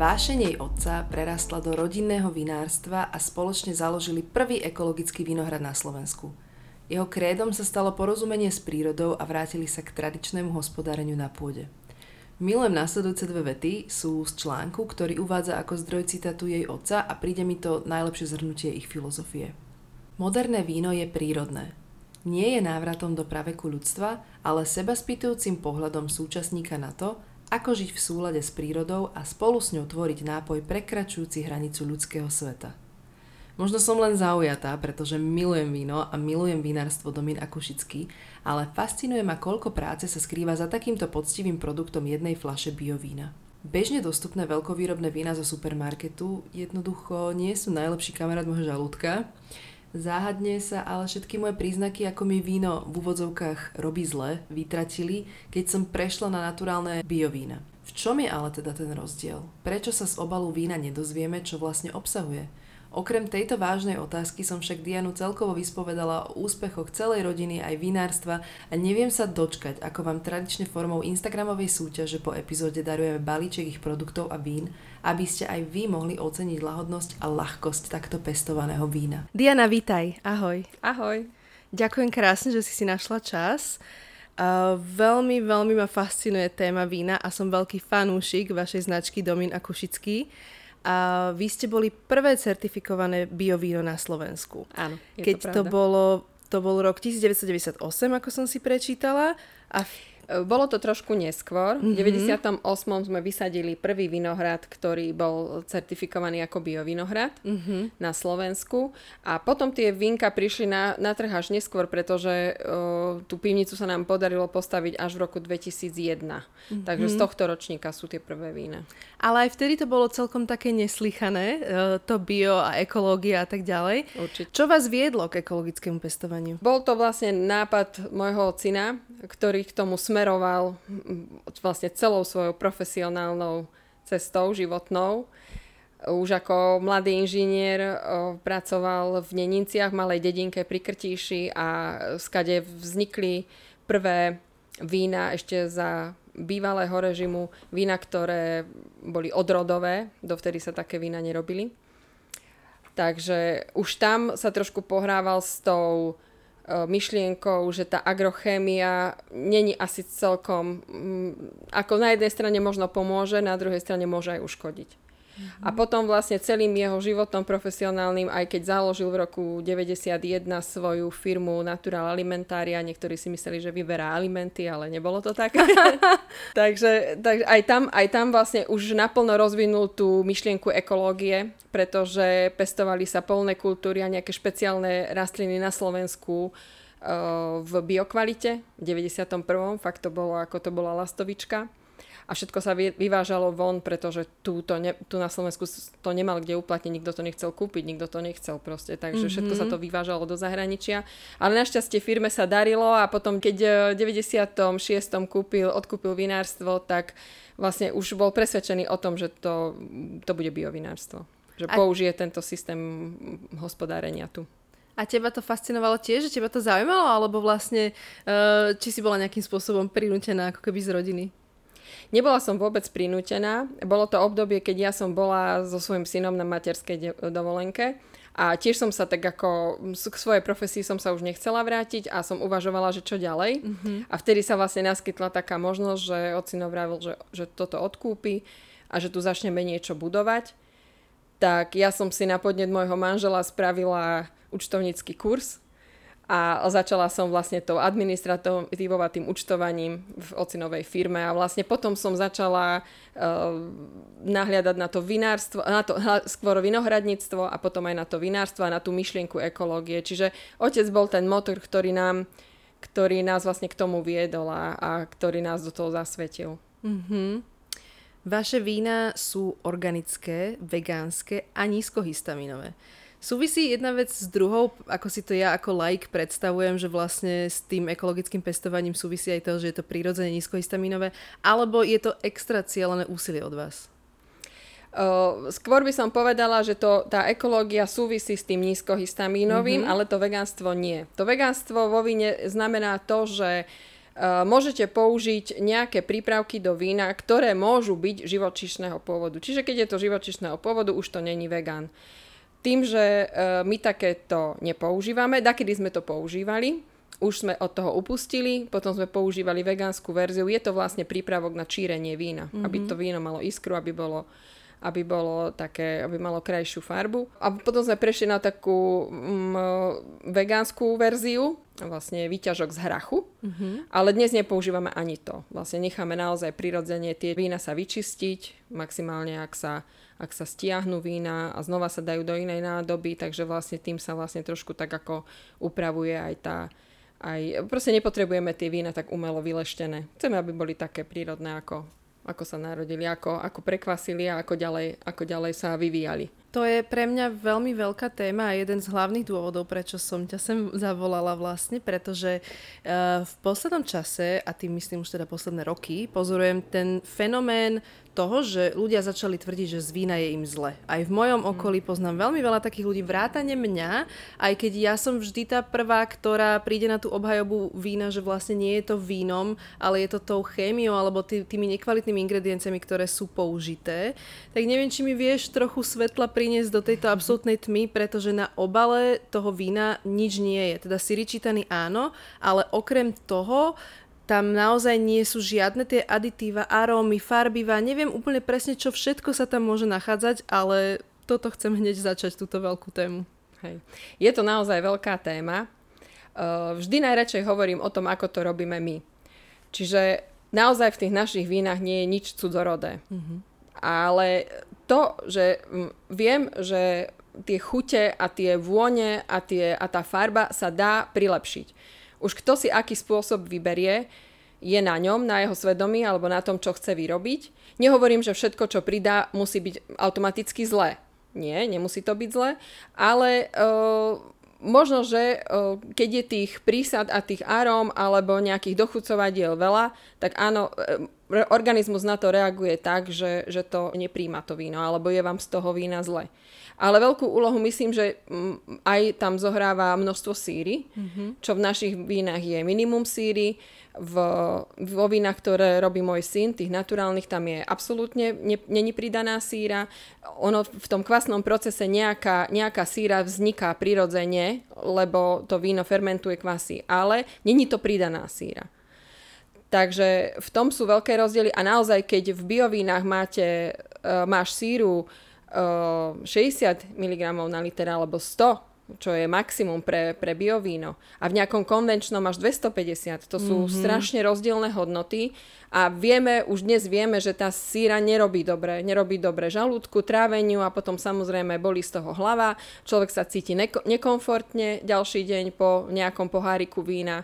Vášeň jej otca prerastla do rodinného vinárstva a spoločne založili prvý ekologický vinohrad na Slovensku. Jeho krédom sa stalo porozumenie s prírodou a vrátili sa k tradičnému hospodáreniu na pôde. Milujem následujúce dve vety, sú z článku, ktorý uvádza ako zdroj citátu jej otca a príde mi to najlepšie zhrnutie ich filozofie. Moderné víno je prírodné. Nie je návratom do praveku ľudstva, ale seba spýtujúcim pohľadom súčasníka na to, ako žiť v súlade s prírodou a spolu s ňou tvoriť nápoj prekračujúci hranicu ľudského sveta. Možno som len zaujatá, pretože milujem víno a milujem vinárstvo Domin Akušický, ale fascinuje ma, koľko práce sa skrýva za takýmto poctivým produktom jednej flaše biovína. Bežne dostupné veľkovýrobné vína zo supermarketu jednoducho nie sú najlepší kamarát môjho žalúdka Záhadne sa ale všetky moje príznaky, ako mi víno v úvodzovkách robí zle, vytratili, keď som prešla na naturálne biovína. V čom je ale teda ten rozdiel? Prečo sa z obalu vína nedozvieme, čo vlastne obsahuje? Okrem tejto vážnej otázky som však Dianu celkovo vyspovedala o úspechoch celej rodiny aj vinárstva a neviem sa dočkať, ako vám tradične formou Instagramovej súťaže po epizóde darujeme balíček ich produktov a vín, aby ste aj vy mohli oceniť lahodnosť a ľahkosť takto pestovaného vína. Diana, vítaj. Ahoj. Ahoj. Ďakujem krásne, že si si našla čas. Uh, veľmi, veľmi ma fascinuje téma vína a som veľký fanúšik vašej značky Domin a Kušický a vy ste boli prvé certifikované biovíno na Slovensku. Áno, je Keď to, to bolo, to bol rok 1998, ako som si prečítala a bolo to trošku neskôr. V mm-hmm. 98. sme vysadili prvý vinohrad, ktorý bol certifikovaný ako biovinohrad mm-hmm. na Slovensku. A potom tie vinka prišli na, na trh až neskôr, pretože o, tú pivnicu sa nám podarilo postaviť až v roku 2001. Mm-hmm. Takže z tohto ročníka sú tie prvé vína. Ale aj vtedy to bolo celkom také neslychané, e, to bio a ekológia a tak ďalej. Určite. Čo vás viedlo k ekologickému pestovaniu? Bol to vlastne nápad môjho ocina, ktorý k tomu smer smeroval vlastne celou svojou profesionálnou cestou životnou. Už ako mladý inžinier pracoval v Neninciach, malej dedinke pri Krtíši a skade vznikli prvé vína ešte za bývalého režimu, vína, ktoré boli odrodové, dovtedy sa také vína nerobili. Takže už tam sa trošku pohrával s tou myšlienkou, že tá agrochémia není asi celkom, ako na jednej strane možno pomôže, na druhej strane môže aj uškodiť. Mm-hmm. A potom vlastne celým jeho životom profesionálnym, aj keď založil v roku 91 svoju firmu Natural Alimentária, niektorí si mysleli, že vyberá alimenty, ale nebolo to tak. takže takže aj, tam, aj tam vlastne už naplno rozvinul tú myšlienku ekológie, pretože pestovali sa polné kultúry a nejaké špeciálne rastliny na Slovensku eh, v biokvalite v 91. Fakt to bolo, ako to bola lastovička a všetko sa vyvážalo von, pretože tu, to ne, tu na Slovensku to nemal kde uplatniť, nikto to nechcel kúpiť, nikto to nechcel proste, takže mm-hmm. všetko sa to vyvážalo do zahraničia. Ale našťastie firme sa darilo a potom, keď v 96. kúpil, odkúpil vinárstvo, tak vlastne už bol presvedčený o tom, že to, to bude biovinárstvo. Že a... použije tento systém hospodárenia tu. A teba to fascinovalo tiež, že teba to zaujímalo, alebo vlastne, uh, či si bola nejakým spôsobom prinútená ako keby z rodiny? Nebola som vôbec prinútená. Bolo to obdobie, keď ja som bola so svojím synom na materskej dovolenke. A tiež som sa tak ako k svojej profesii som sa už nechcela vrátiť a som uvažovala, že čo ďalej. Mm-hmm. A vtedy sa vlastne naskytla taká možnosť, že ocino vravil, že, že toto odkúpi a že tu začneme niečo budovať. Tak ja som si na podnet môjho manžela spravila účtovnícky kurz a začala som vlastne tou administratívou a tým účtovaním v ocinovej firme a vlastne potom som začala uh, nahliadať na to vinárstvo, na to skôr vinohradníctvo a potom aj na to vinárstvo a na tú myšlienku ekológie. Čiže otec bol ten motor, ktorý nám ktorý nás vlastne k tomu viedol a, a ktorý nás do toho zasvetil. Mm-hmm. Vaše vína sú organické, vegánske a nízkohistaminové. Súvisí jedna vec s druhou, ako si to ja ako like predstavujem, že vlastne s tým ekologickým pestovaním súvisí aj to, že je to prírodzene nízkohistaminové, alebo je to extra cieľené úsilie od vás? Uh, skôr by som povedala, že to, tá ekológia súvisí s tým nízkohistamínovým, mm-hmm. ale to vegánstvo nie. To vegánstvo vo víne znamená to, že uh, môžete použiť nejaké prípravky do vína, ktoré môžu byť živočišného pôvodu. Čiže keď je to živočišného pôvodu, už to není vegán. Tým, že uh, my takéto nepoužívame, dakedy sme to používali, už sme od toho upustili, potom sme používali vegánsku verziu. Je to vlastne prípravok na čírenie vína, mm-hmm. aby to víno malo iskru, aby bolo aby bolo také, aby malo krajšiu farbu. A potom sme prešli na takú mm, vegánsku verziu, vlastne výťažok z hrachu, mm-hmm. ale dnes nepoužívame ani to. Vlastne necháme naozaj prirodzene tie vína sa vyčistiť, maximálne ak sa ak sa stiahnu vína a znova sa dajú do inej nádoby, takže vlastne tým sa vlastne trošku tak ako upravuje aj tá aj, proste nepotrebujeme tie vína tak umelo vyleštené. Chceme, aby boli také prírodné, ako, ako sa narodili, ako, ako prekvasili a ako ďalej, ako ďalej sa vyvíjali. To je pre mňa veľmi veľká téma a jeden z hlavných dôvodov, prečo som ťa sem zavolala vlastne, pretože uh, v poslednom čase, a tým myslím už teda posledné roky, pozorujem ten fenomén toho, že ľudia začali tvrdiť, že z vína je im zle. Aj v mojom mm. okolí poznám veľmi veľa takých ľudí, vrátane mňa, aj keď ja som vždy tá prvá, ktorá príde na tú obhajobu vína, že vlastne nie je to vínom, ale je to tou chémiou alebo tý, tými nekvalitnými ingredienciami, ktoré sú použité. Tak neviem, či mi vieš trochu svetla priniesť do tejto absolútnej tmy, pretože na obale toho vína nič nie je. Teda siričitaný áno, ale okrem toho tam naozaj nie sú žiadne tie aditíva, arómy, farbiva, neviem úplne presne, čo všetko sa tam môže nachádzať, ale toto chcem hneď začať, túto veľkú tému. Hej. Je to naozaj veľká téma. Vždy najradšej hovorím o tom, ako to robíme my. Čiže naozaj v tých našich vínach nie je nič cudzorodé. Mm-hmm. Ale to, že viem, že tie chute a tie vône a, tie, a tá farba sa dá prilepšiť. Už kto si aký spôsob vyberie, je na ňom, na jeho svedomí alebo na tom, čo chce vyrobiť. Nehovorím, že všetko, čo pridá, musí byť automaticky zlé. Nie, nemusí to byť zlé, ale uh, možno, že uh, keď je tých prísad a tých aróm alebo nejakých dochucovadiel veľa, tak áno, uh, organizmus na to reaguje tak, že, že to nepríjma to víno, alebo je vám z toho vína zle. Ale veľkú úlohu myslím, že mm, aj tam zohráva množstvo síry, mm-hmm. čo v našich vínach je minimum síry. V, vo vínach, ktoré robí môj syn, tých naturálnych, tam je absolútne ne, není pridaná síra. Ono v tom kvasnom procese nejaká, nejaká síra vzniká prirodzene, lebo to víno fermentuje kvasy, ale není to pridaná síra. Takže v tom sú veľké rozdiely a naozaj, keď v biovínach máte, uh, máš síru 60 mg na liter alebo 100, čo je maximum pre, pre biovíno a v nejakom konvenčnom až 250, to sú mm-hmm. strašne rozdielne hodnoty. A vieme, už dnes vieme, že tá síra nerobí dobre, nerobí dobre žalúdku, tráveniu a potom samozrejme boli z toho hlava, človek sa cíti neko- nekomfortne ďalší deň po nejakom poháriku vína.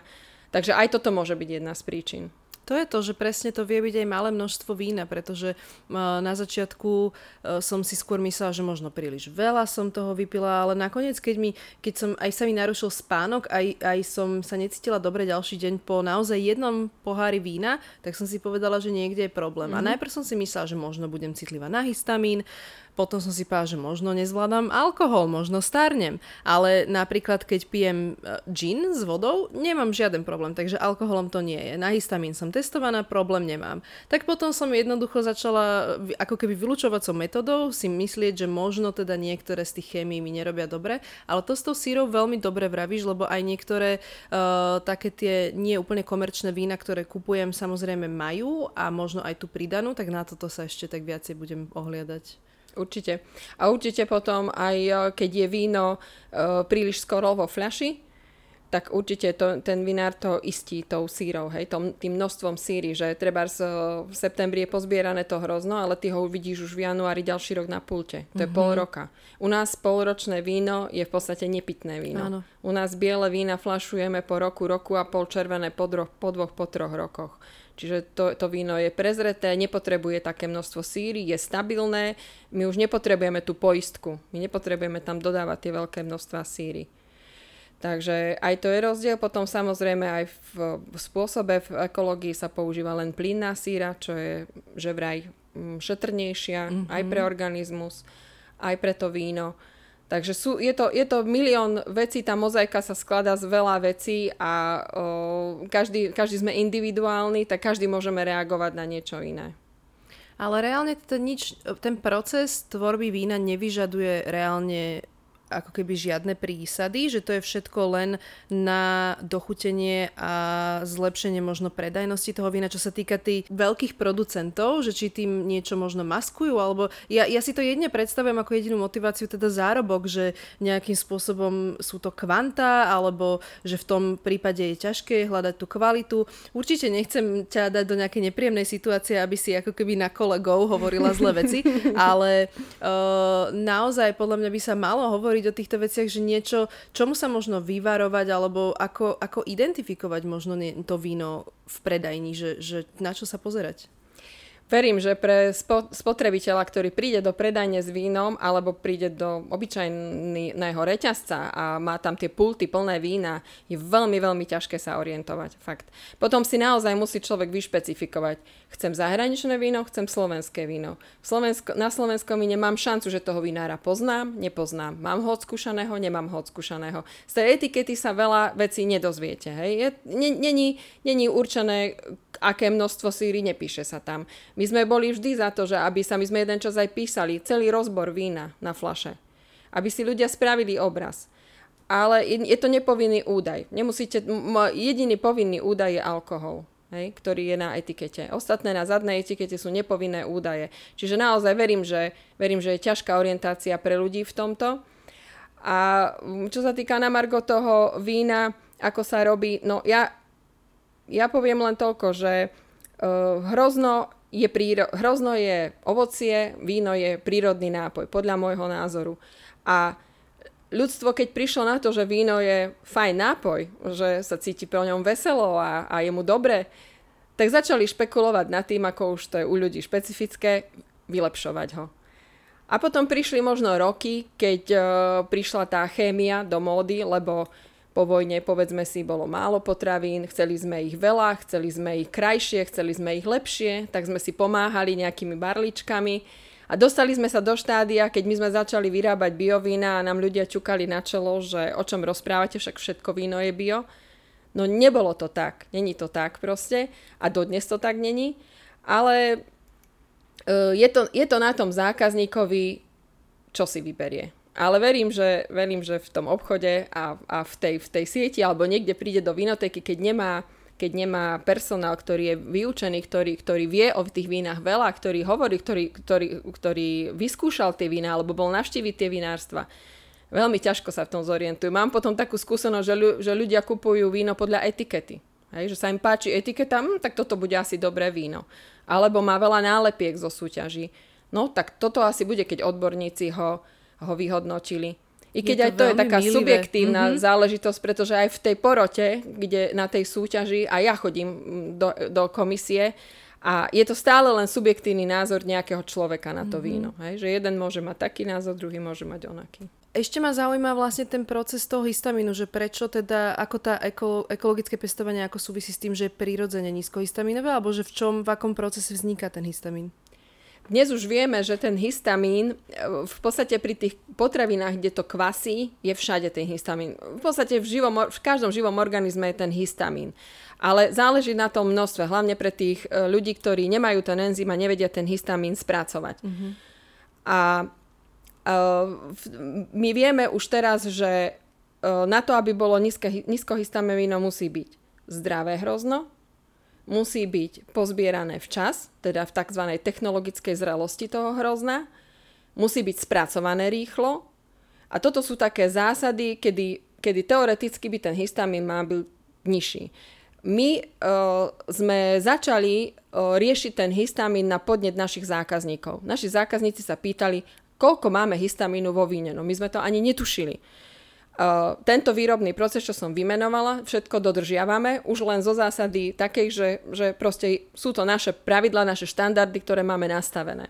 Takže aj toto môže byť jedna z príčin. To je to, že presne to vie byť aj malé množstvo vína, pretože na začiatku e, som si skôr myslela, že možno príliš veľa som toho vypila, ale nakoniec, keď, mi, keď som aj sa mi narušil spánok, aj, aj som sa necítila dobre ďalší deň po naozaj jednom pohári vína, tak som si povedala, že niekde je problém. Mm-hmm. A mhm. najprv som si myslela, že možno budem citlivá na histamín, potom som si povedala, že možno nezvládam alkohol, možno starnem. Ale napríklad, keď pijem e, gin s vodou, nemám žiaden problém, takže alkoholom to nie je. Na histamín som testovaná, problém nemám. Tak potom som jednoducho začala ako keby vylúčovacou metodou si myslieť, že možno teda niektoré z tých chémií mi nerobia dobre, ale to s tou sírou veľmi dobre vravíš, lebo aj niektoré uh, také tie nie úplne komerčné vína, ktoré kupujem, samozrejme majú a možno aj tú pridanú, tak na toto sa ešte tak viacej budem ohliadať. Určite. A určite potom aj e, keď je víno uh, príliš skoro vo fľaši, tak určite to, ten vinár to istí tou sírou, hej, tom, tým množstvom síry, že treba z, v septembri je pozbierané to hrozno, ale ty ho uvidíš už v januári ďalší rok na pulte. To mm-hmm. je pol mhm. roka. U nás polročné víno je v podstate nepitné víno. Áno. U nás biele vína flašujeme po roku, roku a pol červené po, dro, po dvoch, po troch rokoch. Čiže to, to víno je prezreté, nepotrebuje také množstvo síry, je stabilné. My už nepotrebujeme tú poistku. My nepotrebujeme tam dodávať tie veľké množstva síry. Takže aj to je rozdiel. Potom samozrejme aj v, v spôsobe v ekológii sa používa len plynná síra, čo je že vraj mm, šetrnejšia mm-hmm. aj pre organizmus, aj pre to víno. Takže sú, je, to, je to milión vecí, tá mozaika sa skladá z veľa vecí a o, každý, každý sme individuálni, tak každý môžeme reagovať na niečo iné. Ale reálne ten, nič, ten proces tvorby vína nevyžaduje reálne ako keby žiadne prísady, že to je všetko len na dochutenie a zlepšenie možno predajnosti toho vína, čo sa týka tých veľkých producentov, že či tým niečo možno maskujú, alebo ja, ja si to jedne predstavujem ako jedinú motiváciu, teda zárobok, že nejakým spôsobom sú to kvanta, alebo že v tom prípade je ťažké hľadať tú kvalitu. Určite nechcem ťa dať do nejakej nepríjemnej situácie, aby si ako keby na kolegov hovorila zlé veci, ale uh, naozaj podľa mňa by sa malo hovoriť hovoriť o týchto veciach, že niečo, čomu sa možno vyvarovať, alebo ako, ako identifikovať možno to víno v predajni, že, že na čo sa pozerať? Verím, že pre spotrebiteľa, ktorý príde do predajne s vínom alebo príde do obyčajného reťazca a má tam tie pulty plné vína, je veľmi, veľmi ťažké sa orientovať. Fakt. Potom si naozaj musí človek vyšpecifikovať. Chcem zahraničné víno, chcem slovenské víno. Slovensko, na Slovenskom víne mám šancu, že toho vinára poznám, nepoznám. Mám ho odskúšaného, nemám ho odskúšaného. Z tej etikety sa veľa vecí nedozviete. Hej? Není, není určené aké množstvo síry, nepíše sa tam. My sme boli vždy za to, že aby sa, my sme jeden čas aj písali celý rozbor vína na flaše. Aby si ľudia spravili obraz. Ale je to nepovinný údaj. Nemusíte, jediný povinný údaj je alkohol. Hej, ktorý je na etikete. Ostatné na zadnej etikete sú nepovinné údaje. Čiže naozaj verím, že, verím, že je ťažká orientácia pre ľudí v tomto. A čo sa týka na Margo toho vína, ako sa robí, no ja ja poviem len toľko, že uh, hrozno, je príro- hrozno je ovocie, víno je prírodný nápoj, podľa môjho názoru. A ľudstvo, keď prišlo na to, že víno je fajn nápoj, že sa cíti po ňom veselo a, a je mu dobre, tak začali špekulovať nad tým, ako už to je u ľudí špecifické, vylepšovať ho. A potom prišli možno roky, keď uh, prišla tá chémia do módy, lebo po vojne, povedzme si, bolo málo potravín, chceli sme ich veľa, chceli sme ich krajšie, chceli sme ich lepšie, tak sme si pomáhali nejakými barličkami. A dostali sme sa do štádia, keď my sme začali vyrábať biovína a nám ľudia čukali na čelo, že o čom rozprávate, však všetko víno je bio. No nebolo to tak, není to tak proste a dodnes to tak není. Ale uh, je, to, je to na tom zákazníkovi, čo si vyberie. Ale verím, že, verím, že v tom obchode a, a v, tej, v tej sieti alebo niekde príde do vinotéky, keď nemá, keď nemá personál, ktorý je vyučený, ktorý, ktorý vie o tých vínach veľa, ktorý hovorí, ktorý, ktorý, ktorý vyskúšal tie vína alebo bol navštíviť tie vinárstva. Veľmi ťažko sa v tom zorientujú. Mám potom takú skúsenosť, že, ľu, že ľudia kupujú víno podľa etikety. Hej, že sa im páči etiketa, hm, tak toto bude asi dobré víno. Alebo má veľa nálepiek zo súťaží. No tak toto asi bude, keď odborníci ho, ho vyhodnotili. I keď aj to je taká milivé. subjektívna mm-hmm. záležitosť, pretože aj v tej porote, kde na tej súťaži, a ja chodím do, do komisie, a je to stále len subjektívny názor nejakého človeka na to mm-hmm. víno. Hej? Že jeden môže mať taký názor, druhý môže mať onaký. Ešte ma zaujíma vlastne ten proces toho histamínu, že prečo teda, ako tá eko, ekologické pestovanie ako súvisí s tým, že je prirodzene nízkohistaminové, alebo že v čom, v akom procese vzniká ten histamín? Dnes už vieme, že ten histamín, e, v podstate pri tých potravinách, kde to kvasí, je všade ten histamín. V podstate v, živom, v každom živom organizme je ten histamín. Ale záleží na tom množstve, hlavne pre tých e, ľudí, ktorí nemajú ten enzym a nevedia ten histamín spracovať. Mm-hmm. A uh, my vieme už teraz, že uh, na to, aby bolo nízkohistamíno, musí byť zdravé hrozno, musí byť pozbierané včas, teda v tzv. technologickej zrelosti toho hrozna, musí byť spracované rýchlo a toto sú také zásady, kedy, kedy teoreticky by ten histamín má byť nižší. My uh, sme začali uh, riešiť ten histamín na podnet našich zákazníkov. Naši zákazníci sa pýtali, koľko máme histamínu vo víne. No my sme to ani netušili. Uh, tento výrobný proces, čo som vymenovala, všetko dodržiavame, už len zo zásady takej, že, že proste sú to naše pravidla, naše štandardy, ktoré máme nastavené.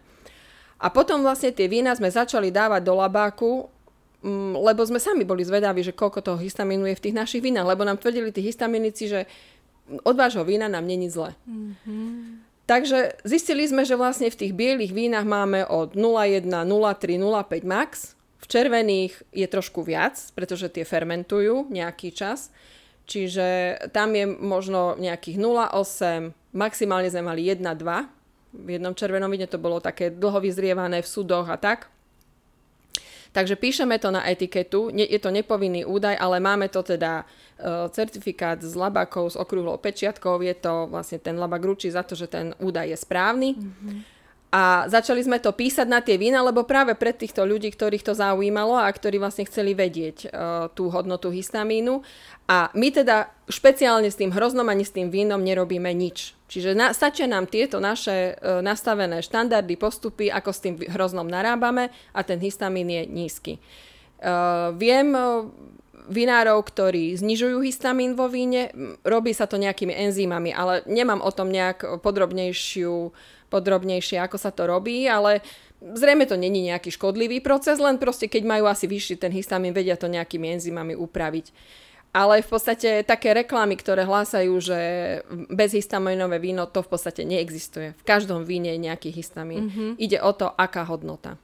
A potom vlastne tie vína sme začali dávať do labáku, um, lebo sme sami boli zvedaví, že koľko toho histamínu je v tých našich vínach, lebo nám tvrdili tí histaminici, že od vášho vína nám není zle. Mm-hmm. Takže zistili sme, že vlastne v tých bielých vínach máme od 0,1, 0,3, 0,5 max, červených je trošku viac, pretože tie fermentujú nejaký čas. Čiže tam je možno nejakých 0,8, maximálne sme mali 1,2. V jednom červenom víne to bolo také dlho vyzrievané v sudoch a tak. Takže píšeme to na etiketu, je to nepovinný údaj, ale máme to teda uh, certifikát s labakov, s okrúhlou pečiatkou, je to vlastne ten labak ručí za to, že ten údaj je správny. Mm-hmm. A začali sme to písať na tie vína, lebo práve pre týchto ľudí, ktorých to zaujímalo a ktorí vlastne chceli vedieť uh, tú hodnotu histamínu. A my teda špeciálne s tým hroznom ani s tým vínom nerobíme nič. Čiže na, stačia nám tieto naše uh, nastavené štandardy, postupy, ako s tým hroznom narábame a ten histamín je nízky. Uh, viem uh, vinárov, ktorí znižujú histamín vo víne, robí sa to nejakými enzýmami, ale nemám o tom nejak podrobnejšiu podrobnejšie, ako sa to robí, ale zrejme to není nejaký škodlivý proces, len proste keď majú asi vyšší ten histamín, vedia to nejakými enzymami upraviť. Ale v podstate také reklamy, ktoré hlásajú, že bezhistaminové víno, to v podstate neexistuje. V každom víne je nejaký histamín. Mm-hmm. Ide o to, aká hodnota.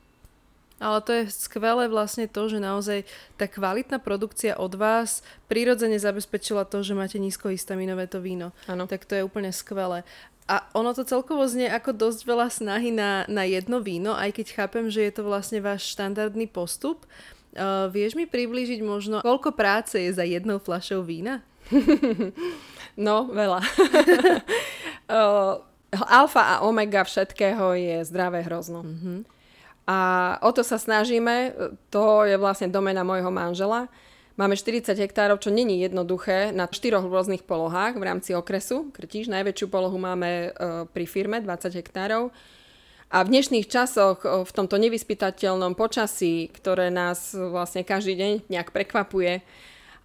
Ale to je skvelé vlastne to, že naozaj tá kvalitná produkcia od vás prirodzene zabezpečila to, že máte nízkohistaminové to víno. Ano. Tak to je úplne skvelé. A ono to celkovo znie ako dosť veľa snahy na, na jedno víno, aj keď chápem, že je to vlastne váš štandardný postup. Uh, vieš mi priblížiť možno, koľko práce je za jednou fľašou vína? no, veľa. uh, alfa a omega všetkého je zdravé hrozno. Mm-hmm. A o to sa snažíme, to je vlastne domena môjho manžela. Máme 40 hektárov, čo není jednoduché na štyroch rôznych polohách v rámci okresu. Krtíš, najväčšiu polohu máme e, pri firme, 20 hektárov. A v dnešných časoch, e, v tomto nevyspytateľnom počasí, ktoré nás vlastne každý deň nejak prekvapuje,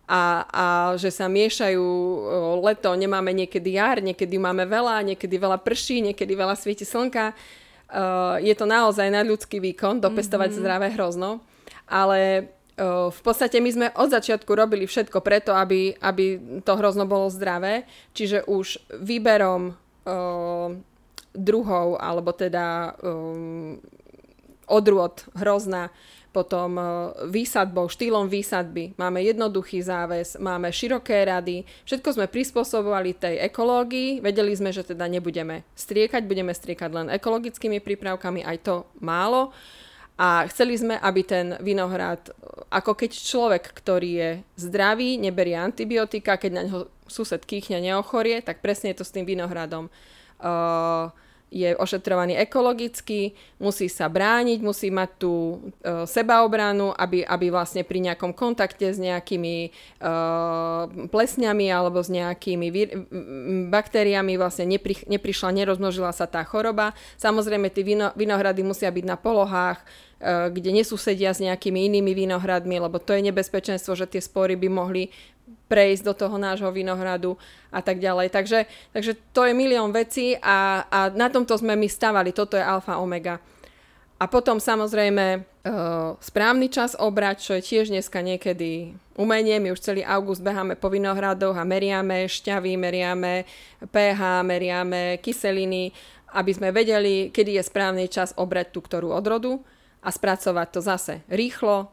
a, a že sa miešajú e, leto, nemáme niekedy jar, niekedy máme veľa, niekedy veľa prší, niekedy veľa svieti slnka. je to naozaj nadľudský výkon, dopestovať mm-hmm. zdravé hrozno. Ale v podstate my sme od začiatku robili všetko preto, aby, aby to hrozno bolo zdravé. Čiže už výberom uh, druhov, alebo teda um, odrôd hrozna, potom uh, výsadbou, štýlom výsadby. Máme jednoduchý záves, máme široké rady. Všetko sme prispôsobovali tej ekológii. Vedeli sme, že teda nebudeme striekať, budeme striekať len ekologickými prípravkami, aj to málo. A chceli sme, aby ten vinohrad, ako keď človek, ktorý je zdravý, neberie antibiotika, keď na ňo sused kýchne, neochorie, tak presne je to s tým vinohradom. Uh, je ošetrovaný ekologicky, musí sa brániť, musí mať tú uh, sebaobranu, aby, aby vlastne pri nejakom kontakte s nejakými uh, plesňami alebo s nejakými vír- baktériami vlastne nepri, neprišla, nerozmnožila sa tá choroba. Samozrejme, tie vino, vinohrady musia byť na polohách, kde nesúsedia s nejakými inými vinohradmi, lebo to je nebezpečenstvo, že tie spory by mohli prejsť do toho nášho vinohradu a tak ďalej. Takže, takže to je milión vecí a, a na tomto sme my stavali. Toto je alfa omega. A potom samozrejme e, správny čas obrať, čo je tiež dneska niekedy umenie. My už celý august beháme po vinohradoch a meriame šťavy, meriame pH, meriame kyseliny, aby sme vedeli, kedy je správny čas obrať tú ktorú odrodu a spracovať to zase rýchlo,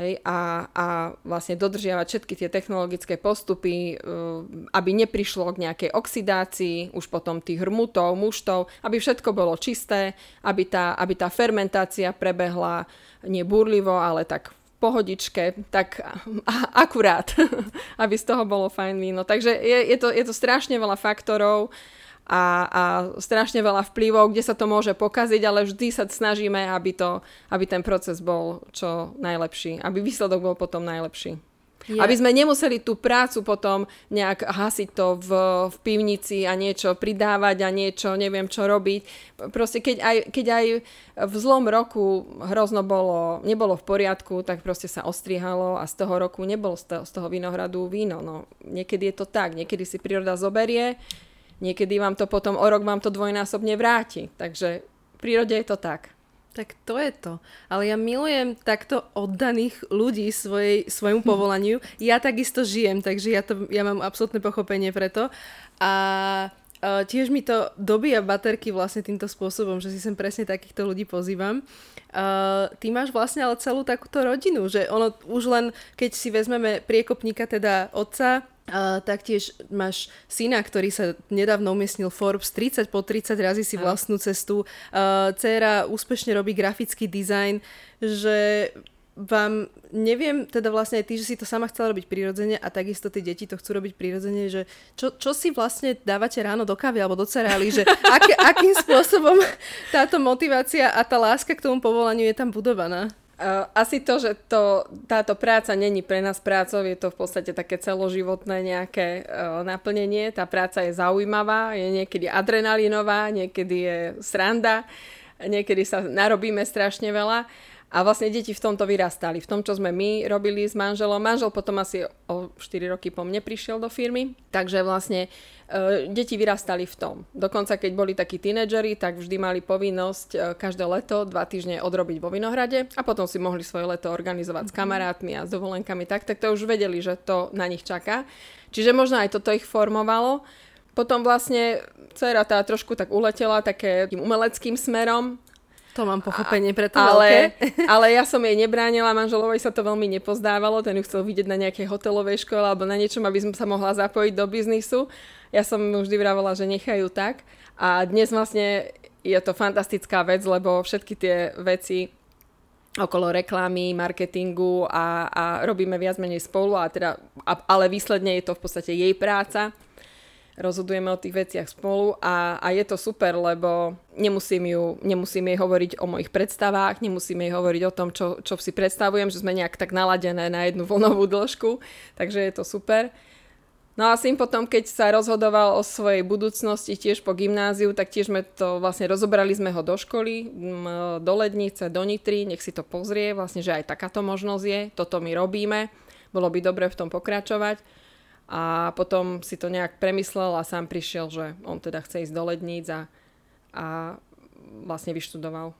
Hej, a, a vlastne dodržiavať všetky tie technologické postupy, uh, aby neprišlo k nejakej oxidácii, už potom tých hrmutov, muštov, aby všetko bolo čisté, aby tá, aby tá fermentácia prebehla nie burlivo, ale tak pohodičke, tak akurát, aby z toho bolo fajn víno. Takže je, je, to, je to strašne veľa faktorov, a, a strašne veľa vplyvov, kde sa to môže pokaziť, ale vždy sa snažíme, aby, to, aby ten proces bol čo najlepší, aby výsledok bol potom najlepší. Je. Aby sme nemuseli tú prácu potom nejak hasiť to v, v pivnici a niečo pridávať a niečo, neviem čo robiť. Proste keď aj, keď aj v zlom roku hrozno bolo, nebolo v poriadku, tak proste sa ostrihalo a z toho roku nebolo z toho, z toho vinohradu víno. No, niekedy je to tak, niekedy si príroda zoberie, niekedy vám to potom o rok vám to dvojnásobne vráti. Takže v prírode je to tak. Tak to je to. Ale ja milujem takto oddaných ľudí svojej, svojmu povolaniu. Ja takisto žijem, takže ja, to, ja mám absolútne pochopenie preto. A uh, tiež mi to dobíja baterky vlastne týmto spôsobom, že si sem presne takýchto ľudí pozývam. Uh, ty máš vlastne ale celú takúto rodinu, že ono už len, keď si vezmeme priekopníka, teda otca, Uh, taktiež máš syna, ktorý sa nedávno umiestnil Forbes 30 po 30 razy si vlastnú cestu. Uh, Cera úspešne robí grafický dizajn, že vám, neviem, teda vlastne aj ty, že si to sama chcela robiť prirodzene a takisto tie deti to chcú robiť prirodzene, že čo, čo si vlastne dávate ráno do kávy alebo do cereály, že ak, akým spôsobom táto motivácia a tá láska k tomu povolaniu je tam budovaná? Uh, asi to, že to, táto práca není pre nás prácou, je to v podstate také celoživotné nejaké uh, naplnenie. Tá práca je zaujímavá, je niekedy adrenalinová, niekedy je sranda, niekedy sa narobíme strašne veľa. A vlastne deti v tomto vyrastali. V tom, čo sme my robili s manželom. Manžel potom asi o 4 roky po mne prišiel do firmy. Takže vlastne e, deti vyrastali v tom. Dokonca keď boli takí tínedžeri, tak vždy mali povinnosť e, každé leto dva týždne odrobiť vo Vinohrade a potom si mohli svoje leto organizovať mm-hmm. s mhm. kamarátmi a s dovolenkami tak, tak to už vedeli, že to na nich čaká. Čiže možno aj toto ich formovalo. Potom vlastne dcera tá trošku tak uletela také tým umeleckým smerom, to mám pochopenie pre to ale, ale ja som jej nebránila, manželovej sa to veľmi nepozdávalo, ten ju chcel vidieť na nejakej hotelovej škole alebo na niečom, aby som sa mohla zapojiť do biznisu. Ja som mu vždy vravela, že nechajú tak. A dnes vlastne je to fantastická vec, lebo všetky tie veci okolo reklamy, marketingu a, a robíme viac menej spolu, a teda, a, ale výsledne je to v podstate jej práca rozhodujeme o tých veciach spolu a, a je to super, lebo nemusím, ju, nemusím jej hovoriť o mojich predstavách, nemusím jej hovoriť o tom, čo, čo si predstavujem, že sme nejak tak naladené na jednu vlnovú dĺžku, takže je to super. No a syn potom, keď sa rozhodoval o svojej budúcnosti tiež po gymnáziu, tak tiež sme to vlastne rozobrali sme ho do školy, do Lednice, do Nitry, nech si to pozrie, vlastne, že aj takáto možnosť je, toto my robíme, bolo by dobre v tom pokračovať. A potom si to nejak premyslel a sám prišiel, že on teda chce ísť do Ledníc a, a vlastne vyštudoval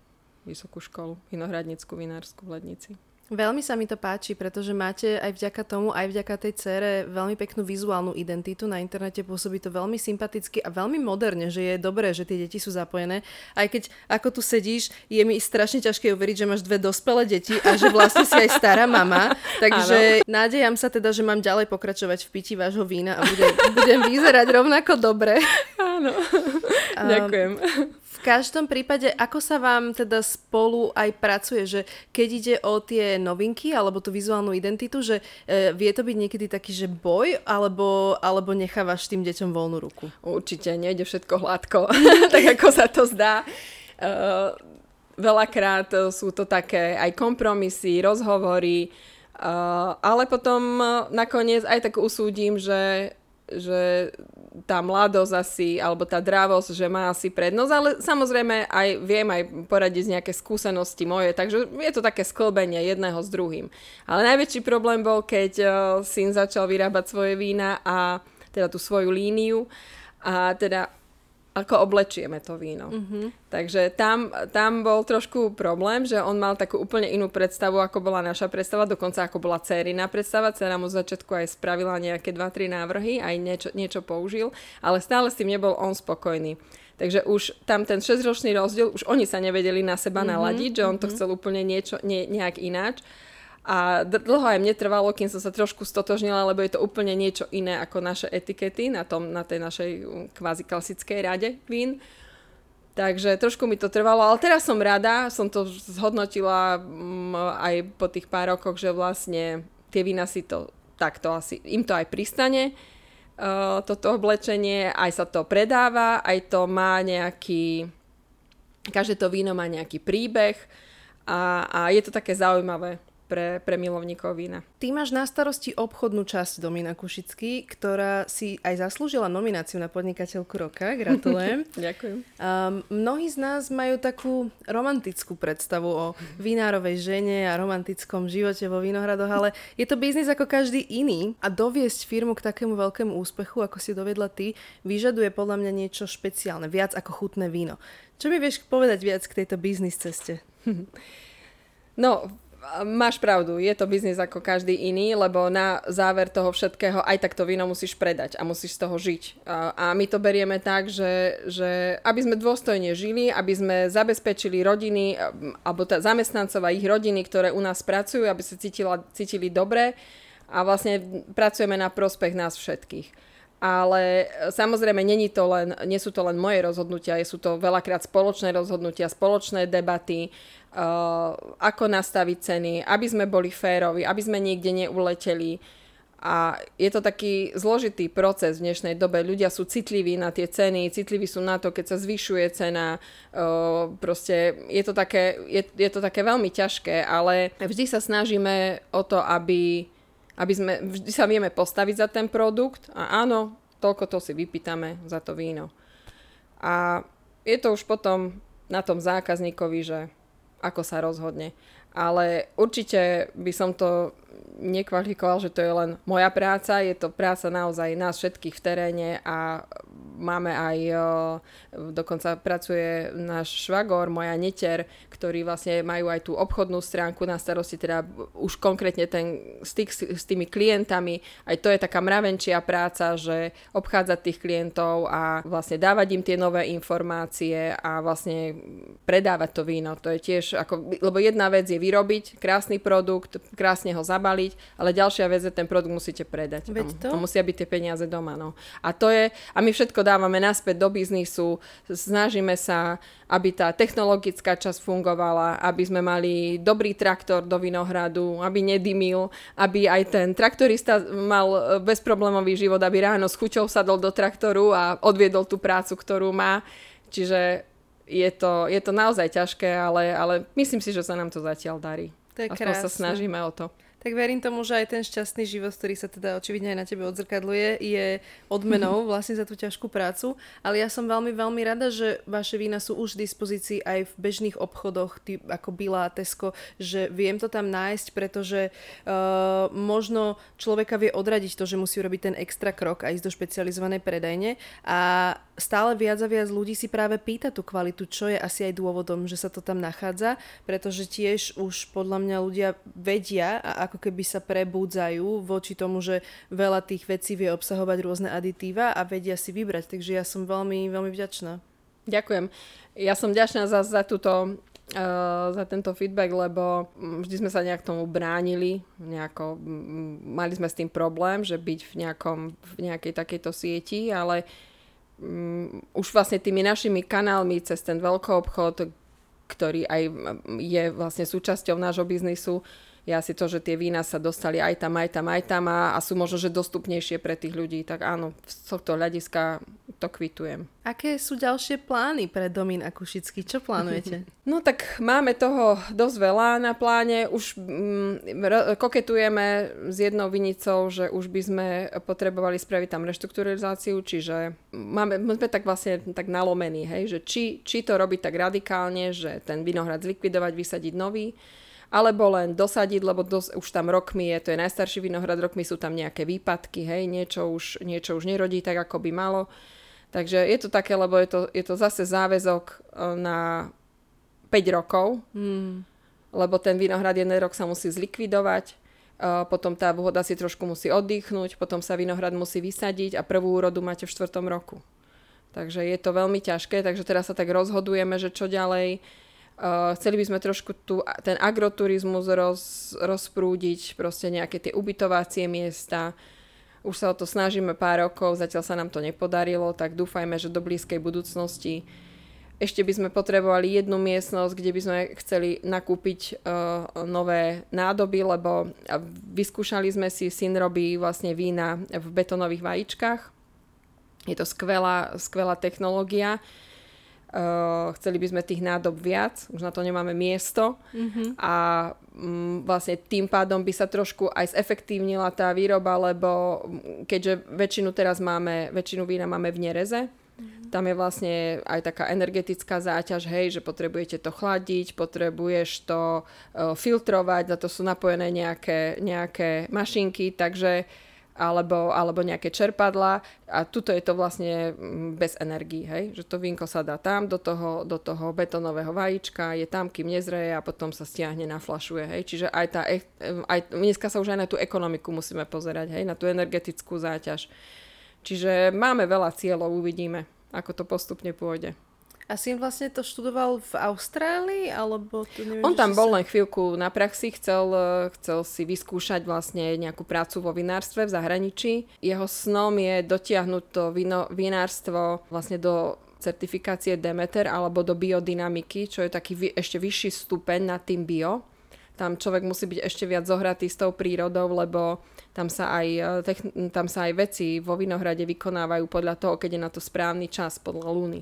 vysokú školu, vinohradnickú vinársku v Lednici. Veľmi sa mi to páči, pretože máte aj vďaka tomu, aj vďaka tej cére veľmi peknú vizuálnu identitu. Na internete pôsobí to veľmi sympaticky a veľmi moderne, že je dobré, že tie deti sú zapojené. Aj keď ako tu sedíš, je mi strašne ťažké uveriť, že máš dve dospelé deti a že vlastne si aj stará mama. Takže nádejam sa teda, že mám ďalej pokračovať v pití vášho vína a budem, budem vyzerať rovnako dobre. Áno, ďakujem každom prípade, ako sa vám teda spolu aj pracuje, že keď ide o tie novinky alebo tú vizuálnu identitu, že e, vie to byť niekedy taký, že boj, alebo, alebo nechávaš tým deťom voľnú ruku? Určite, nejde všetko hladko, tak ako sa to zdá. E, veľakrát sú to také aj kompromisy, rozhovory, Uh, ale potom nakoniec aj tak usúdim, že že tá mladosť asi, alebo tá dravosť, že má asi prednosť, ale samozrejme aj viem aj poradiť nejaké skúsenosti moje, takže je to také sklbenie jedného s druhým. Ale najväčší problém bol, keď uh, syn začal vyrábať svoje vína a teda tú svoju líniu a teda ako oblečieme to víno. Mm-hmm. Takže tam, tam bol trošku problém, že on mal takú úplne inú predstavu, ako bola naša predstava, dokonca ako bola cérina predstava. Céra mu z začiatku aj spravila nejaké 2-3 návrhy, aj niečo, niečo použil, ale stále s tým nebol on spokojný. Takže už tam ten 6-ročný rozdiel, už oni sa nevedeli na seba mm-hmm. naladiť, že on to mm-hmm. chcel úplne niečo, nie, nejak ináč. A dlho aj mne trvalo, kým som sa trošku stotožnila, lebo je to úplne niečo iné ako naše etikety na, tom, na tej našej um, kvázi klasickej rade vín. Takže trošku mi to trvalo, ale teraz som rada, som to zhodnotila um, aj po tých pár rokoch, že vlastne tie vína si to takto asi, im to aj pristane, uh, toto oblečenie, aj sa to predáva, aj to má nejaký, každé to víno má nejaký príbeh a, a je to také zaujímavé pre, pre milovníkov vína. Ty máš na starosti obchodnú časť Domina Kušický, ktorá si aj zaslúžila nomináciu na podnikateľku roka. Gratulujem. Ďakujem. Um, mnohí z nás majú takú romantickú predstavu o vinárovej žene a romantickom živote vo Vinohradoch, ale je to biznis ako každý iný a doviesť firmu k takému veľkému úspechu, ako si dovedla ty, vyžaduje podľa mňa niečo špeciálne, viac ako chutné víno. Čo mi vieš povedať viac k tejto biznis ceste? No, máš pravdu, je to biznis ako každý iný, lebo na záver toho všetkého aj tak to víno musíš predať a musíš z toho žiť. A, my to berieme tak, že, že aby sme dôstojne žili, aby sme zabezpečili rodiny alebo tá zamestnancov a ich rodiny, ktoré u nás pracujú, aby sa cítila, cítili dobre a vlastne pracujeme na prospech nás všetkých ale e, samozrejme není to len, nie sú to len moje rozhodnutia, sú to veľakrát spoločné rozhodnutia, spoločné debaty, ako nastaviť ceny, aby sme boli férovi, aby sme niekde neuleteli. A je to taký zložitý proces v dnešnej dobe. Ľudia sú citliví na tie ceny, citliví sú na to, keď sa zvyšuje cena. Uh, proste je to, také, je, je to také veľmi ťažké, ale vždy sa snažíme o to, aby aby sme, vždy sa vieme postaviť za ten produkt a áno, toľko to si vypýtame za to víno. A je to už potom na tom zákazníkovi, že ako sa rozhodne. Ale určite by som to nekvalifikoval, že to je len moja práca, je to práca naozaj nás všetkých v teréne a máme aj, dokonca pracuje náš švagor, moja neter, ktorí vlastne majú aj tú obchodnú stránku na starosti, teda už konkrétne ten styk s, s tými klientami. Aj to je taká mravenčia práca, že obchádzať tých klientov a vlastne dávať im tie nové informácie a vlastne predávať to víno. To je tiež ako, lebo jedna vec je vyrobiť krásny produkt, krásne ho zabaliť, ale ďalšia vec je ten produkt musíte predať. Veď to? A musia byť tie peniaze doma. No. A to je, a my všetko dávame naspäť do biznisu, snažíme sa, aby tá technologická časť fungovala, aby sme mali dobrý traktor do Vinohradu, aby nedymil, aby aj ten traktorista mal bezproblémový život, aby ráno s chuťou sadol do traktoru a odviedol tú prácu, ktorú má. Čiže je to, je to naozaj ťažké, ale, ale myslím si, že sa nám to zatiaľ darí. To je Aspoň sa snažíme o to. Tak verím tomu, že aj ten šťastný život, ktorý sa teda očividne aj na tebe odzrkadluje, je odmenou vlastne za tú ťažkú prácu. Ale ja som veľmi, veľmi rada, že vaše vína sú už v dispozícii aj v bežných obchodoch, typ ako Bila, Tesco, že viem to tam nájsť, pretože uh, možno človeka vie odradiť to, že musí robiť ten extra krok a ísť do špecializovanej predajne. A stále viac a viac ľudí si práve pýta tú kvalitu, čo je asi aj dôvodom, že sa to tam nachádza, pretože tiež už podľa mňa ľudia vedia a ako keby sa prebúdzajú voči tomu, že veľa tých vecí vie obsahovať rôzne aditíva a vedia si vybrať. Takže ja som veľmi, veľmi vďačná. Ďakujem. Ja som vďačná za, za túto Uh, za tento feedback, lebo vždy sme sa nejak tomu bránili, nejako, mali sme s tým problém, že byť v, nejakom, v nejakej takejto sieti, ale um, už vlastne tými našimi kanálmi cez ten veľký obchod, ktorý aj je vlastne súčasťou nášho biznisu, je asi to, že tie vína sa dostali aj tam, aj tam, aj tam a, a sú možno, že dostupnejšie pre tých ľudí. Tak áno, z tohto hľadiska to kvitujem. Aké sú ďalšie plány pre Domín a Kušický? Čo plánujete? No tak máme toho dosť veľa na pláne. Už mm, koketujeme s jednou vinicou, že už by sme potrebovali spraviť tam reštrukturalizáciu, čiže máme, sme tak vlastne tak nalomení, hej, že či, či to robiť tak radikálne, že ten vinohrad zlikvidovať, vysadiť nový, alebo len dosadiť, lebo dos, už tam rokmi je, to je najstarší vinohrad, rokmi sú tam nejaké výpadky, hej, niečo už, niečo už nerodí tak, ako by malo. Takže je to také, lebo je to, je to zase záväzok e, na 5 rokov, mm. lebo ten vinohrad jeden rok sa musí zlikvidovať, uh, potom tá voda si trošku musí oddychnúť, potom sa vinohrad musí vysadiť a prvú úrodu máte v štvrtom roku. Takže je to veľmi ťažké, takže teraz sa tak rozhodujeme, že čo ďalej. Uh, chceli by sme trošku tu, ten agroturizmus roz, rozprúdiť, proste nejaké tie ubytovacie miesta. Už sa o to snažíme pár rokov, zatiaľ sa nám to nepodarilo, tak dúfajme, že do blízkej budúcnosti ešte by sme potrebovali jednu miestnosť, kde by sme chceli nakúpiť uh, nové nádoby, lebo vyskúšali sme si, syn robí vlastne vína v betonových vajíčkach. Je to skvelá, skvelá technológia Uh, chceli by sme tých nádob viac, už na to nemáme miesto mm-hmm. a mm, vlastne tým pádom by sa trošku aj zefektívnila tá výroba, lebo mm, keďže väčšinu teraz máme, väčšinu vína máme v nereze, mm-hmm. tam je vlastne aj taká energetická záťaž, hej, že potrebujete to chladiť, potrebuješ to uh, filtrovať, za to sú napojené nejaké, nejaké mašinky, takže alebo, alebo nejaké čerpadla a tuto je to vlastne mm, bez energii, hej? že to vínko sa dá tam do toho, do toho betonového vajíčka, je tam, kým nezreje a potom sa stiahne, naflašuje. Hej? Čiže aj tá, aj, dneska sa už aj na tú ekonomiku musíme pozerať, hej? na tú energetickú záťaž. Čiže máme veľa cieľov, uvidíme, ako to postupne pôjde. A si vlastne to študoval v Austrálii, alebo to neviem, On tam bol sa... len chvíľku na praxi, chcel, chcel si vyskúšať vlastne nejakú prácu vo vinárstve v zahraničí. Jeho snom je dotiahnuť to vino, vinárstvo vlastne do certifikácie Demeter alebo do biodynamiky, čo je taký vy, ešte vyšší stupeň nad tým bio. Tam človek musí byť ešte viac zohratý s tou prírodou, lebo tam sa aj, tam sa aj veci vo vinohrade vykonávajú podľa toho, keď je na to správny čas, podľa luny.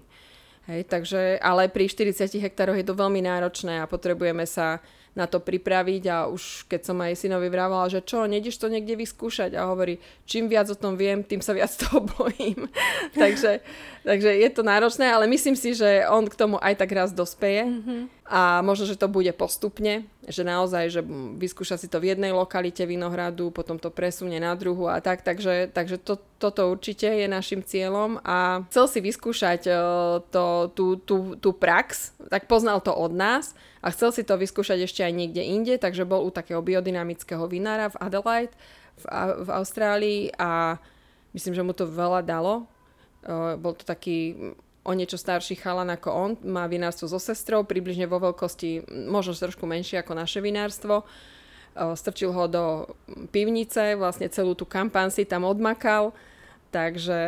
Hej, takže, ale pri 40 hektároch je to veľmi náročné a potrebujeme sa na to pripraviť a už keď som aj synovi vrávala, že čo, nedeš to niekde vyskúšať a hovorí, čím viac o tom viem, tým sa viac toho bojím. takže, takže je to náročné, ale myslím si, že on k tomu aj tak raz dospeje mm-hmm. a možno, že to bude postupne, že naozaj, že vyskúša si to v jednej lokalite Vinohradu, potom to presunie na druhu a tak, takže, takže to, toto určite je našim cieľom a chcel si vyskúšať uh, to, tú, tú, tú prax, tak poznal to od nás a chcel si to vyskúšať ešte aj niekde inde, takže bol u takého biodynamického vinára v Adelaide v, v Austrálii a myslím, že mu to veľa dalo. Uh, bol to taký o niečo starší chalan ako on, má vinárstvo so sestrou, približne vo veľkosti, možno trošku menšie ako naše vinárstvo. Strčil ho do pivnice, vlastne celú tú kampán si tam odmakal Takže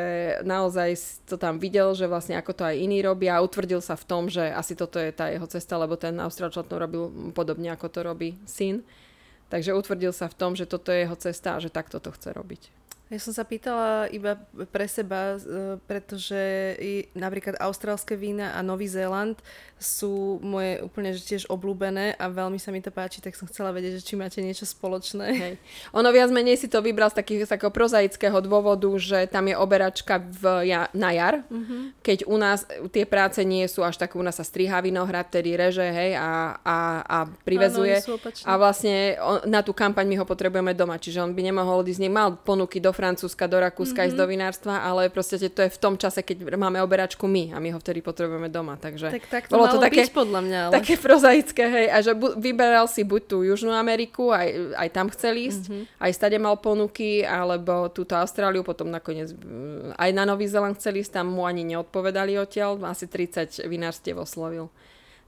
naozaj to tam videl, že vlastne ako to aj iní robia a utvrdil sa v tom, že asi toto je tá jeho cesta, lebo ten Austrálčan to robil podobne ako to robí syn. Takže utvrdil sa v tom, že toto je jeho cesta a že takto to chce robiť. Ja som sa pýtala iba pre seba, e, pretože napríklad austrálske vína a Nový Zéland sú moje úplne že tiež obľúbené a veľmi sa mi to páči, tak som chcela vedieť, že či máte niečo spoločné. Hej. Ono viac menej si to vybral z, takých, z takého prozaického dôvodu, že tam je oberačka v, ja, na jar, mm-hmm. keď u nás tie práce nie sú až tak, u nás sa striha vinohrad, tedy reže, hej, a, a, a privezuje. Áno, a vlastne on, na tú kampaň my ho potrebujeme doma, čiže on by nemohol ísť, mal ponuky do Francúzska, do Rakúska, mm-hmm. ísť do vinárstva, ale proste to je v tom čase, keď máme oberačku my a my ho vtedy potrebujeme doma. Takže tak, tak to bolo to také, byť podľa mňa. Ale... Také prozaické, hej. A že bu- vyberal si buď tú Južnú Ameriku, aj, aj tam chcel ísť, mm-hmm. aj stade mal ponuky, alebo túto Austráliu, potom nakoniec aj na Nový Zeland chcel ísť, tam mu ani neodpovedali odtiaľ, asi 30 vinárstiev oslovil.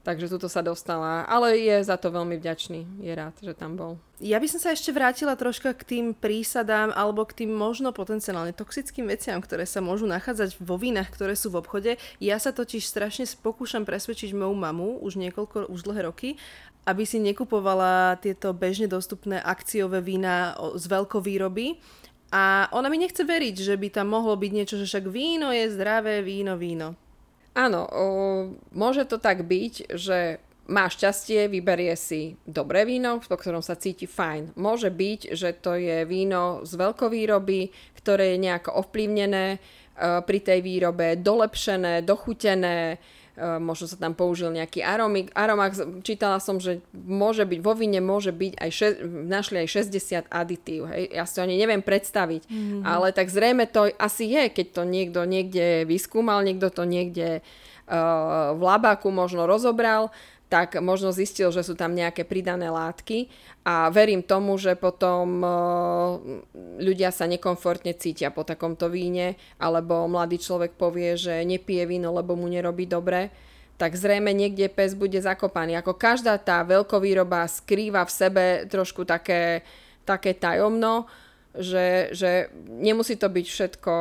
Takže tuto sa dostala. Ale je za to veľmi vďačný. Je rád, že tam bol. Ja by som sa ešte vrátila troška k tým prísadám alebo k tým možno potenciálne toxickým veciam, ktoré sa môžu nachádzať vo vínach, ktoré sú v obchode. Ja sa totiž strašne pokúšam presvedčiť moju mamu už niekoľko, už dlhé roky, aby si nekupovala tieto bežne dostupné akciové vína z veľkovýroby, a ona mi nechce veriť, že by tam mohlo byť niečo, že však víno je zdravé, víno, víno. Áno, o, môže to tak byť, že má šťastie, vyberie si dobré víno, po ktorom sa cíti fajn. Môže byť, že to je víno z veľkovýroby, ktoré je nejako ovplyvnené e, pri tej výrobe, dolepšené, dochutené, možno sa tam použil nejaký aromik. Aromák, čítala som, že môže byť, vo víne môže byť aj, še, našli aj 60 aditív, hej. Ja si to ani neviem predstaviť, mm-hmm. ale tak zrejme to asi je, keď to niekto niekde vyskúmal, niekto to niekde uh, v labáku možno rozobral, tak možno zistil, že sú tam nejaké pridané látky a verím tomu, že potom uh, ľudia sa nekomfortne cítia po takomto víne alebo mladý človek povie, že nepije víno, lebo mu nerobí dobre tak zrejme niekde pes bude zakopaný. Ako každá tá veľkovýroba skrýva v sebe trošku také, také tajomno, že, že nemusí to byť všetko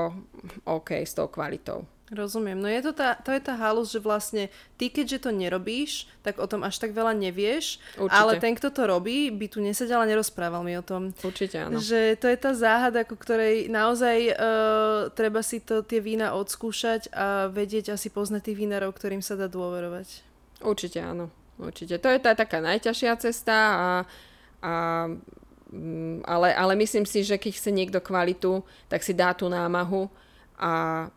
OK s tou kvalitou. Rozumiem. No je to tá, to je tá halus, že vlastne ty, keďže to nerobíš, tak o tom až tak veľa nevieš, Určite. ale ten, kto to robí, by tu nesedel a nerozprával mi o tom. Určite áno. Že to je tá záhada, ku ktorej naozaj uh, treba si to tie vína odskúšať a vedieť asi poznať tých vínarov, ktorým sa dá dôverovať. Určite áno. určite. To je tá taká najťažšia cesta a, a mm, ale, ale myslím si, že keď chce niekto kvalitu, tak si dá tú námahu a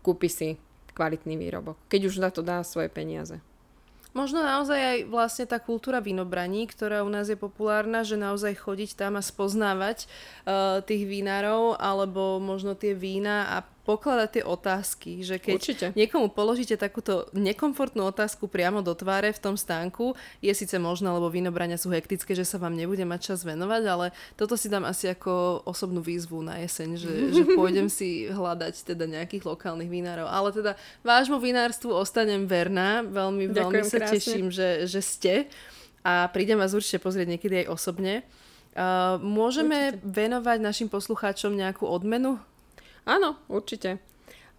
kúpi si kvalitný výrobok. Keď už na to dá svoje peniaze. Možno naozaj aj vlastne tá kultúra vinobraní, ktorá u nás je populárna, že naozaj chodiť tam a spoznávať uh, tých vínarov, alebo možno tie vína a pokladať tie otázky, že keď Určite. niekomu položíte takúto nekomfortnú otázku priamo do tváre v tom stánku, je síce možné, lebo vínobrania sú hektické, že sa vám nebude mať čas venovať, ale toto si dám asi ako osobnú výzvu na jeseň, že, že pôjdem si hľadať teda nejakých lokálnych vinárov. Ale teda vášmu vinárstvu ostanem verná, veľmi, veľmi sa krásne. teším, že, že ste a prídem vás určite pozrieť niekedy aj osobne. Uh, môžeme Určite. venovať našim poslucháčom nejakú odmenu Áno, určite.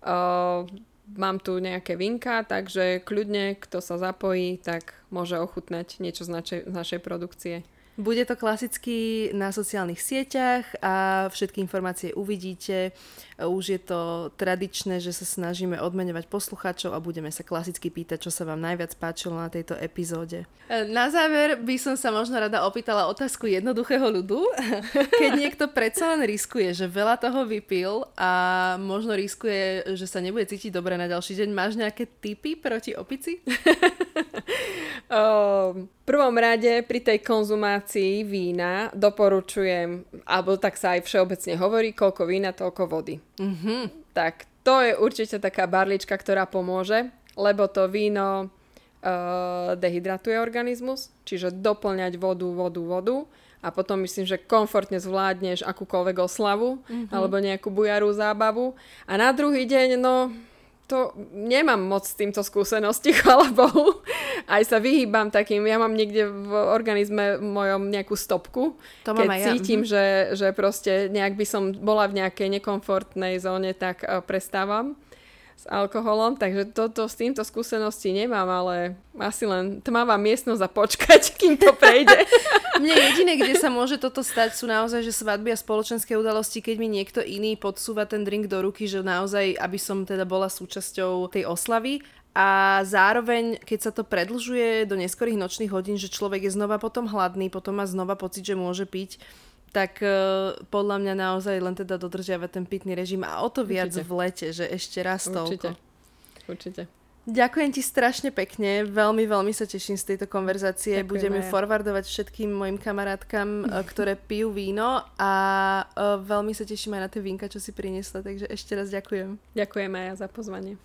Uh, mám tu nejaké vinka, takže kľudne, kto sa zapojí, tak môže ochutnať niečo z našej, z našej produkcie. Bude to klasicky na sociálnych sieťach a všetky informácie uvidíte. Už je to tradičné, že sa snažíme odmeňovať poslucháčov a budeme sa klasicky pýtať, čo sa vám najviac páčilo na tejto epizóde. Na záver by som sa možno rada opýtala otázku jednoduchého ľudu. Keď niekto predsa len riskuje, že veľa toho vypil a možno riskuje, že sa nebude cítiť dobre na ďalší deň, máš nejaké tipy proti opici? Uh, v prvom rade pri tej konzumácii vína doporučujem, alebo tak sa aj všeobecne hovorí, koľko vína, toľko vody. Mhm. Tak to je určite taká barlička, ktorá pomôže, lebo to víno uh, dehydratuje organizmus, čiže doplňať vodu, vodu, vodu a potom myslím, že komfortne zvládneš akúkoľvek oslavu mm-hmm. alebo nejakú bujarú zábavu a na druhý deň, no to nemám moc s týmto skúsenosti, chvála Bohu. Aj sa vyhýbam takým, ja mám niekde v organizme mojom nejakú stopku, To keď ja, cítim, mhm. že, že proste nejak by som bola v nejakej nekomfortnej zóne, tak uh, prestávam s alkoholom, takže toto s týmto skúsenosti nemám, ale asi len tmavá miestnosť a počkať, kým to prejde. Mne jediné, kde sa môže toto stať, sú naozaj, že svadby a spoločenské udalosti, keď mi niekto iný podsúva ten drink do ruky, že naozaj, aby som teda bola súčasťou tej oslavy. A zároveň, keď sa to predlžuje do neskorých nočných hodín, že človek je znova potom hladný, potom má znova pocit, že môže piť, tak uh, podľa mňa naozaj len teda dodržiavať ten pitný režim a o to viac Určite. v lete, že ešte raz Určite. toľko. Určite. Ďakujem ti strašne pekne, veľmi, veľmi sa teším z tejto konverzácie. Ďakujem Budeme aj ja. forwardovať všetkým mojim kamarátkam, e, ktoré pijú víno a e, veľmi sa teším aj na tie vínka, čo si priniesla, takže ešte raz ďakujem. Ďakujem aj ja za pozvanie.